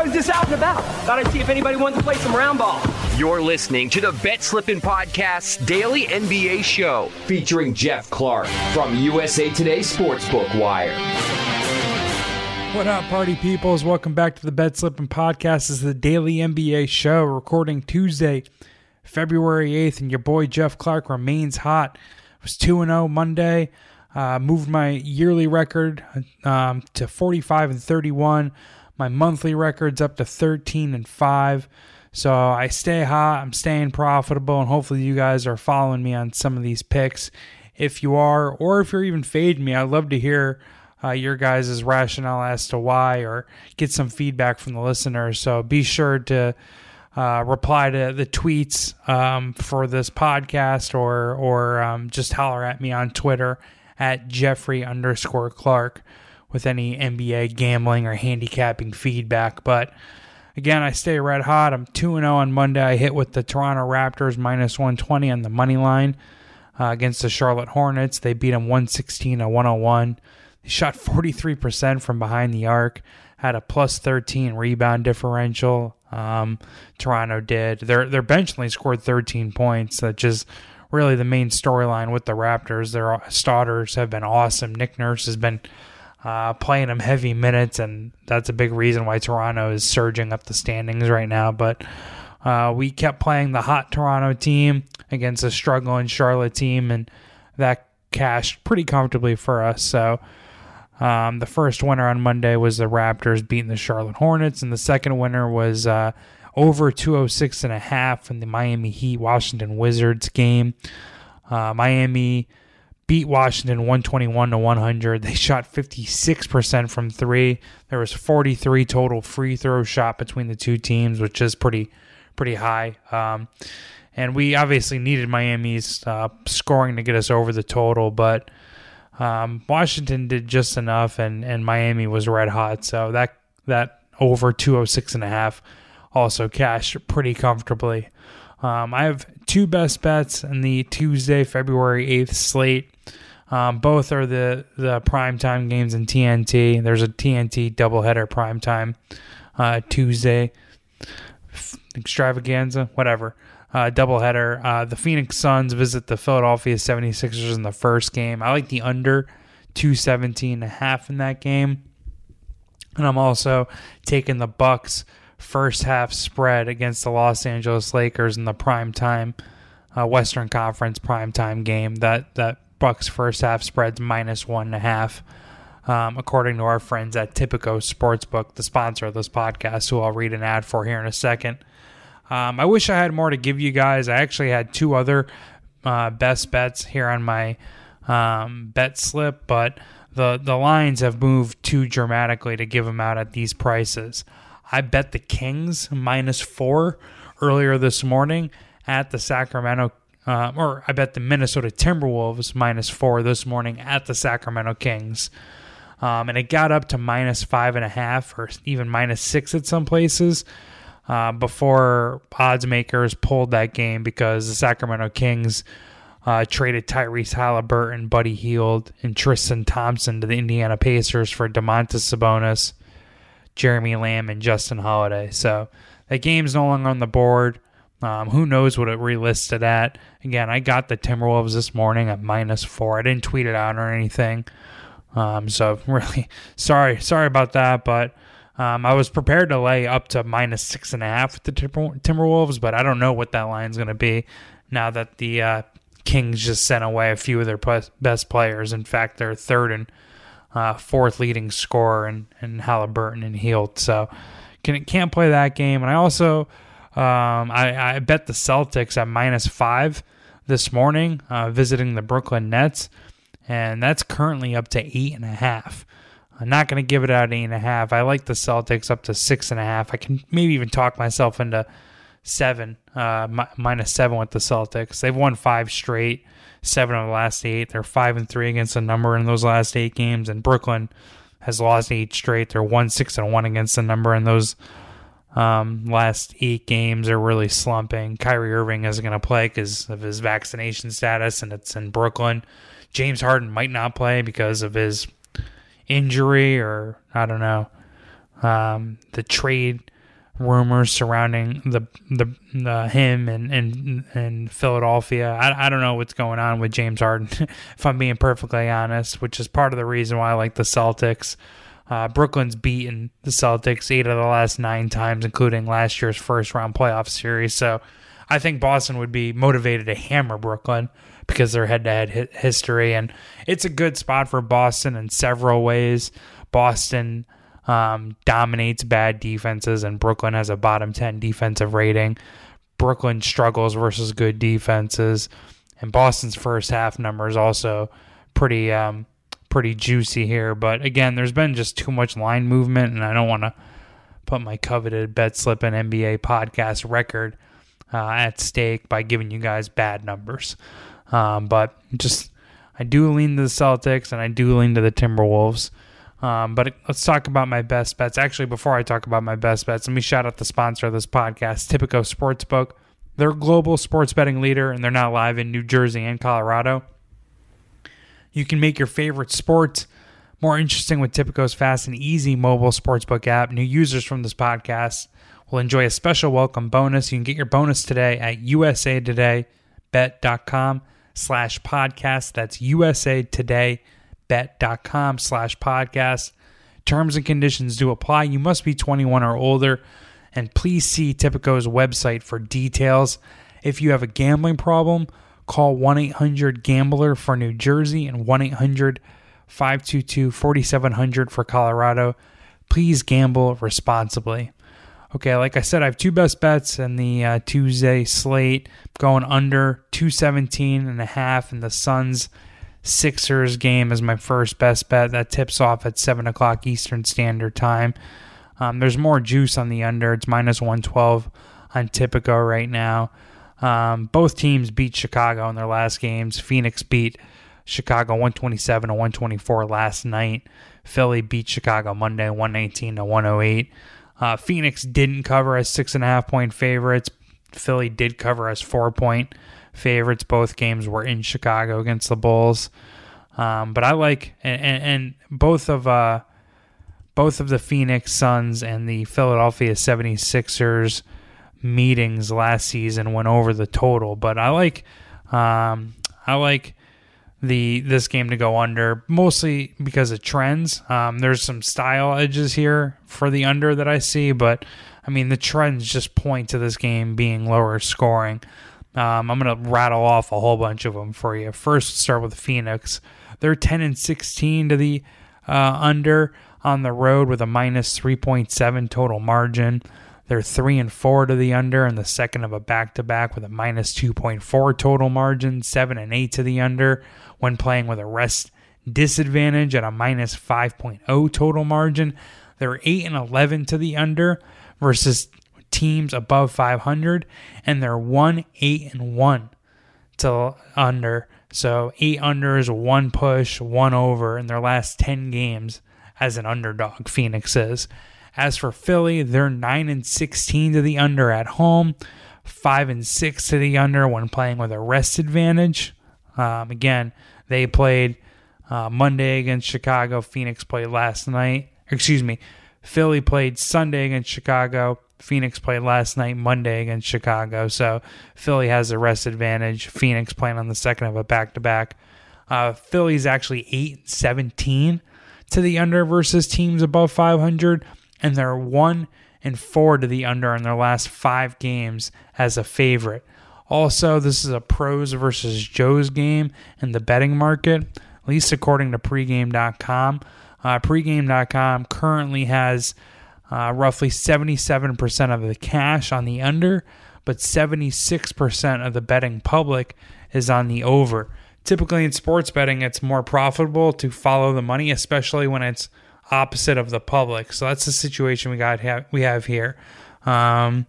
I was just out and about. Thought I'd see if anybody wanted to play some round ball. You're listening to the Bet Slippin' Podcast's daily NBA show featuring Geoff Clark from USA Today Sportsbook Wire. What up, party peoples? Welcome back to the Bet Slippin' Podcast. This is the daily NBA show recording Tuesday, February 8th, and your boy Geoff Clark remains hot. It was 2 0 Monday. Uh, moved my yearly record um, to 45 and 31. My monthly record's up to 13 and 5. So I stay hot, I'm staying profitable, and hopefully you guys are following me on some of these picks. If you are, or if you're even fading me, I'd love to hear uh, your guys' rationale as to why, or get some feedback from the listeners. So be sure to uh, reply to the tweets um, for this podcast, or or um, just holler at me on Twitter at Geoffery underscore Clark with any NBA gambling or handicapping feedback. But again, I stay red hot. I'm 2 0 on Monday. I hit with the Toronto Raptors minus 120 on the money line uh, against the Charlotte Hornets. They beat them 116 to 101. They shot 43% from behind the arc, had a plus 13 rebound differential. Um, Toronto did. Their their bench only scored 13 points. That just really the main storyline with the Raptors. Their starters have been awesome. Nick Nurse has been uh, playing them heavy minutes, and that's a big reason why Toronto is surging up the standings right now. But uh, we kept playing the hot Toronto team against a struggling Charlotte team, and that cashed pretty comfortably for us. So. Um, the first winner on Monday was the Raptors beating the Charlotte Hornets, and the second winner was uh, over 206 and a half in the Miami Heat Washington Wizards game. Uh, Miami beat Washington 121 to 100. They shot 56% from 3. There was 43 total free throw shot between the two teams, which is pretty pretty high. Um, and we obviously needed Miami's uh, scoring to get us over the total, but um, Washington did just enough, and, and Miami was red hot. So that that over 206 and a half also cashed pretty comfortably. Um, I have two best bets in the Tuesday, February 8th slate. Um, both are the, the primetime games in TNT. There's a TNT doubleheader primetime uh, Tuesday extravaganza, whatever. Uh, doubleheader. Uh, the Phoenix Suns visit the Philadelphia 76ers in the first game. I like the under 217 and a half in that game. And I'm also taking the Bucks first half spread against the Los Angeles Lakers in the prime time uh, Western Conference prime time game. That that Bucks first half spreads minus one and a half, um, according to our friends at Tipico Sportsbook, the sponsor of this podcast, who I'll read an ad for here in a second. Um, I wish I had more to give you guys. I actually had two other uh, best bets here on my um, bet slip, but the the lines have moved too dramatically to give them out at these prices. I bet the Kings minus four earlier this morning at the Sacramento, uh, or I bet the Minnesota Timberwolves minus four this morning at the Sacramento Kings. Um, and it got up to minus five and a half or even minus six at some places uh, before odds makers pulled that game because the Sacramento Kings uh, traded Tyrese Haliburton, Buddy Hield, and Tristan Thompson to the Indiana Pacers for Domantas Sabonis Jeremy Lamb and Justin Holiday. So that game's no longer on the board. Um, who knows what it relisted at? Again, I got the Timberwolves this morning at minus four. I didn't tweet it out or anything. Um, so really sorry, sorry about that. But um, I was prepared to lay up to minus six and a half with the Timberwolves, but I don't know what that line's going to be now that the uh, Kings just sent away a few of their best players. In fact, they're third and uh, fourth leading scorer and and Haliburton and Hield. So can can't play that game. And I also um, I, I bet the Celtics at minus five this morning, uh, visiting the Brooklyn Nets, and that's currently up to eight and a half. I'm not going to give it out eight and a half. I like the Celtics up to six and a half. I can maybe even talk myself into seven, uh, mi- minus seven with the Celtics. They've won five straight seven of the last eight. They're five and three against the number in those last eight games, and Brooklyn has lost eight straight. They're one six and one against the number in those um, last eight games. They're really slumping. Kyrie Irving isn't going to play because of his vaccination status, and it's in Brooklyn. James Harden might not play because of his injury, or I don't know. um, the trade rumors surrounding the the, the him and and and Philadelphia. I, I don't know what's going on with James Harden, if I'm being perfectly honest, which is part of the reason why I like the Celtics. Uh, Brooklyn's beaten the Celtics eight of the last nine times, including last year's first round playoff series. So I think Boston would be motivated to hammer Brooklyn because they're head to head history. And it's a good spot for Boston in several ways. Boston um, dominates bad defenses, and Brooklyn has a bottom 10 defensive rating. Brooklyn struggles versus good defenses, and Boston's first half number is also pretty um, pretty juicy here. But again, there's been just too much line movement, and I don't want to put my coveted bet slip and NBA podcast record uh, at stake by giving you guys bad numbers. Um, but just I do lean to the Celtics, and I do lean to the Timberwolves. Um, but let's talk about my best bets. Actually, before I talk about my best bets, let me shout out the sponsor of this podcast, Tipico Sportsbook. They're a global sports betting leader, and they're now live in New Jersey and Colorado. You can make your favorite sports more interesting with Tipico's fast and easy mobile sportsbook app. New users from this podcast will enjoy a special welcome bonus. You can get your bonus today at usatodaybet.com slash podcast. That's USA Today bet.com slash podcast. Terms and conditions do apply. You must be 21 or older, and please see Tipico's website for details. If you have a gambling problem, call 1 800 Gambler for New Jersey and 1 800 522 4700 for Colorado. Please gamble responsibly. Okay, like I said, I have two best bets in the uh, Tuesday slate going under 217 and a half in the Suns Sixers game is my first best bet. That tips off at 7 o'clock Eastern Standard Time. Um, there's more juice on the under. It's minus 112 on Tipico right now. Um, both teams beat Chicago in their last games. Phoenix beat Chicago 127 to 124 last night. Philly beat Chicago Monday 119 to 108. Uh, Phoenix didn't cover as six and a half point favorites. Philly did cover as four point favorites. Both games were in Chicago against the Bulls. Um, but I like and, and, both of uh, both of the Phoenix Suns and the Philadelphia 76ers meetings last season went over the total. But I like um, I like the this game to go under mostly because of trends. Um, there's some style edges here for the under that I see, but I mean the trends just point to this game being lower scoring. Um, I'm gonna rattle off a whole bunch of them for you. First, start with Phoenix. They're 10 and 16 to the uh, under on the road with a minus 3.7 total margin. They're three and four to the under in the second of a back to back with a minus 2.4 total margin. Seven and eight to the under when playing with a rest disadvantage at a minus 5.0 total margin. They're eight and 11 to the under versus teams above 500, and they're one eight and one to under. So eight unders, one push, one over in their last 10 games as an underdog. Phoenix is. As for Philly, they're nine and 16 to the under at home, five and six to the under when playing with a rest advantage. Um, again, they played uh, Monday against Chicago. Phoenix played last night. Excuse me. Philly played Sunday against Chicago. Phoenix played last night, Monday against Chicago. So Philly has the rest advantage. Phoenix playing on the second of a back to back. Philly's actually 8 17 to the under versus teams above 500, and they're 1 and 4 to the under in their last five games as a favorite. Also, this is a pros versus Joe's game in the betting market, at least according to pregame.com. Uh, pregame.com currently has uh, roughly 77% of the cash on the under, but 76% of the betting public is on the over. Typically in sports betting, it's more profitable to follow the money, especially when it's opposite of the public. So that's the situation we got ha- we have here. Um,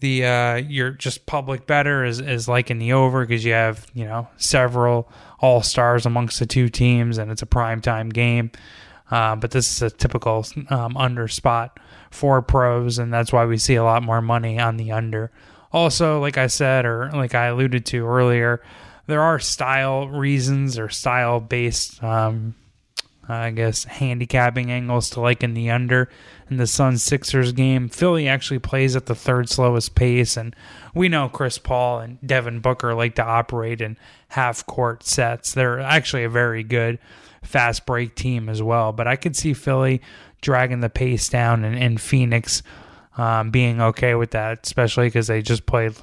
the uh, your just public bettor is is like in the over because you have you know several all stars amongst the two teams and it's a prime time game. Uh, but this is a typical um, under spot for pros, and that's why we see a lot more money on the under. Also, like I said, or like I alluded to earlier, there are style reasons or style based um, I guess, handicapping angles to like in the under in the Suns Sixers game. Philly actually plays at the third slowest pace, and we know Chris Paul and Devin Booker like to operate in half court sets. They're actually a very good fast break team as well, but I could see Philly dragging the pace down and, and Phoenix um, being okay with that, especially because they just played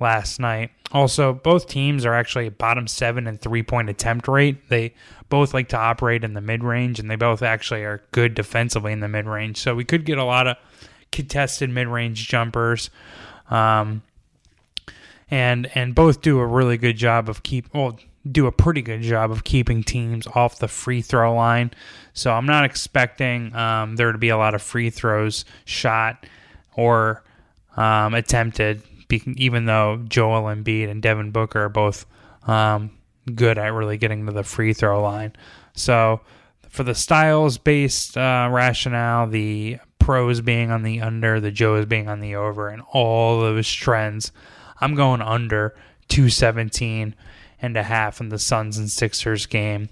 last night. Also, both teams are actually bottom seven in three point attempt rate. They both like to operate in the mid range, and they both actually are good defensively in the mid range. So we could get a lot of contested mid range jumpers. Um, and and both do a really good job of keep well do a pretty good job of keeping teams off the free throw line. So I'm not expecting um, there to be a lot of free throws shot or um, attempted even though Joel Embiid and Devin Booker are both um, good at really getting to the free throw line. So for the styles based uh, rationale, the pros being on the under, the Joes being on the over, and all those trends, I'm going under 217 and a half in the Suns and Sixers game.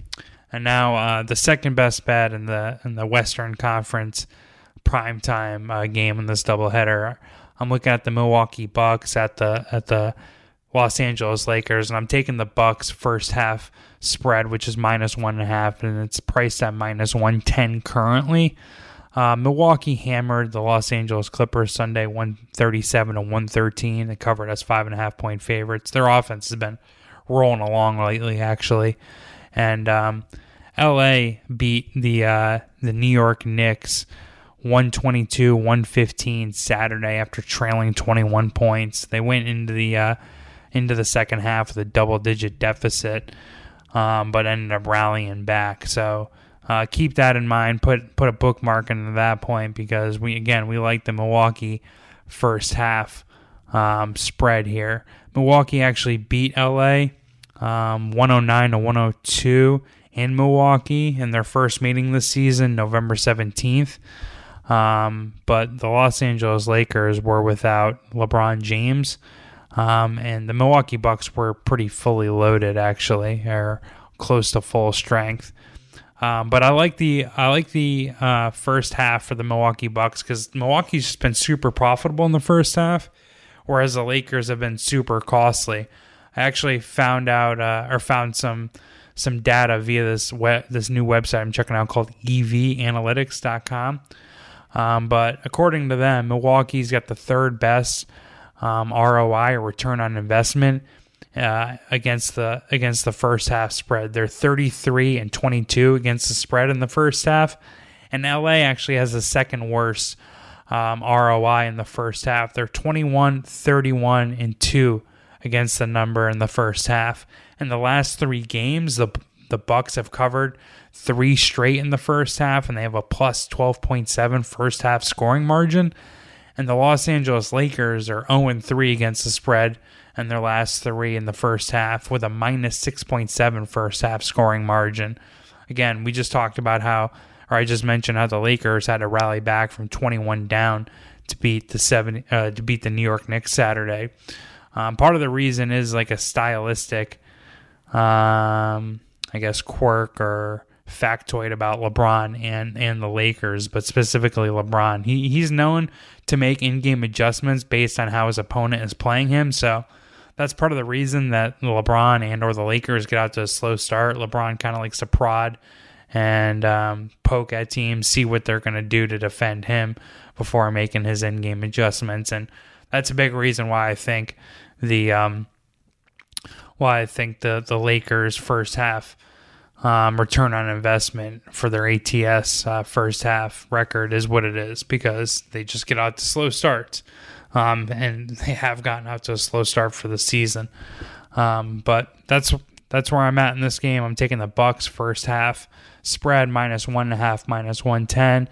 And now uh, the second best bet in the in the Western Conference primetime uh, game in this doubleheader. I'm looking at the Milwaukee Bucks at the at the Los Angeles Lakers, and I'm taking the Bucks first half spread, which is minus one and a half, and it's priced at minus one ten currently. Uh, Milwaukee hammered the Los Angeles Clippers Sunday, one thirty seven to one thirteen. They covered as five and a half point favorites. Their offense has been rolling along lately, actually, and um, L.A. beat the uh, the New York Knicks 122 115 Saturday after trailing 21 points. They went into the uh, into the second half with a double digit deficit, um, but ended up rallying back. So uh, keep that in mind. Put put a bookmark into that point because we again we like the Milwaukee first half um, spread here. Milwaukee actually beat LA um, 109 to 102 in Milwaukee in their first meeting this season, November 17th. Um, but the Los Angeles Lakers were without LeBron James, um, and the Milwaukee Bucks were pretty fully loaded, actually, or close to full strength. Um, but I like the I like the uh, first half for the Milwaukee Bucks because Milwaukee's just been super profitable in the first half, whereas the Lakers have been super costly. I actually found out uh, or found some some data via this web, this new website I'm checking out called EVAnalytics.com. Um, but according to them, Milwaukee's got the third best um, ROI or return on investment uh, against the against the first half spread. They're 33 and 22 against the spread in the first half, and LA actually has the second worst um, ROI in the first half. They're 21, 31, and two against the number in the first half. In the last three games, the the Bucks have covered three straight in the first half, and they have a plus 12.7 first half scoring margin. And the Los Angeles Lakers are 0 3 against the spread in their last three in the first half with a minus 6.7 first half scoring margin. Again, we just talked about how, or I just mentioned how the Lakers had to rally back from 21 down to beat the seven uh, to beat the New York Knicks Saturday. Um, part of the reason is like a stylistic, um, I guess, quirk or factoid about LeBron and and the Lakers, but specifically LeBron. He he's known to make in-game adjustments based on how his opponent is playing him. So that's part of the reason that LeBron and or the Lakers get out to a slow start. LeBron kind of likes to prod and um, poke at teams, see what they're going to do to defend him before making his in-game adjustments, and that's a big reason why I think the um, why I think the the Lakers first half um, return on investment for their ATS uh, first half record is what it is because they just get out to slow starts. Um, and they have gotten out to a slow start for the season. Um, but that's that's where I'm at in this game. I'm taking the Bucks first half spread minus one and a half, minus one ten.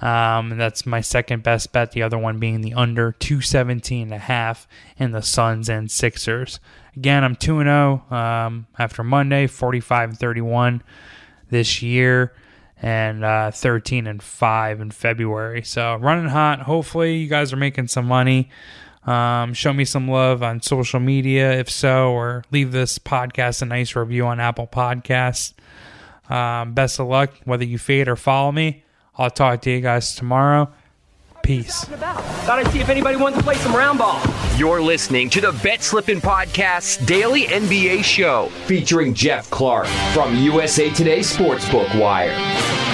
Um, that's my second best bet. The other one being the under 217 and a half in the Suns and Sixers. Again, I'm 2 0 um, after Monday, 45 and 31 this year, and uh, 13 and 5 in February. So running hot. Hopefully, you guys are making some money. Um, show me some love on social media if so, or leave this podcast a nice review on Apple Podcasts. Um, best of luck, whether you fade or follow me. I'll talk to you guys tomorrow. Peace. Thought I'd see if anybody wanted to play some round ball. You're listening to the Bet Slippin' Podcast's daily NBA show featuring Geoff Clark from USA Today Sportsbook Wire.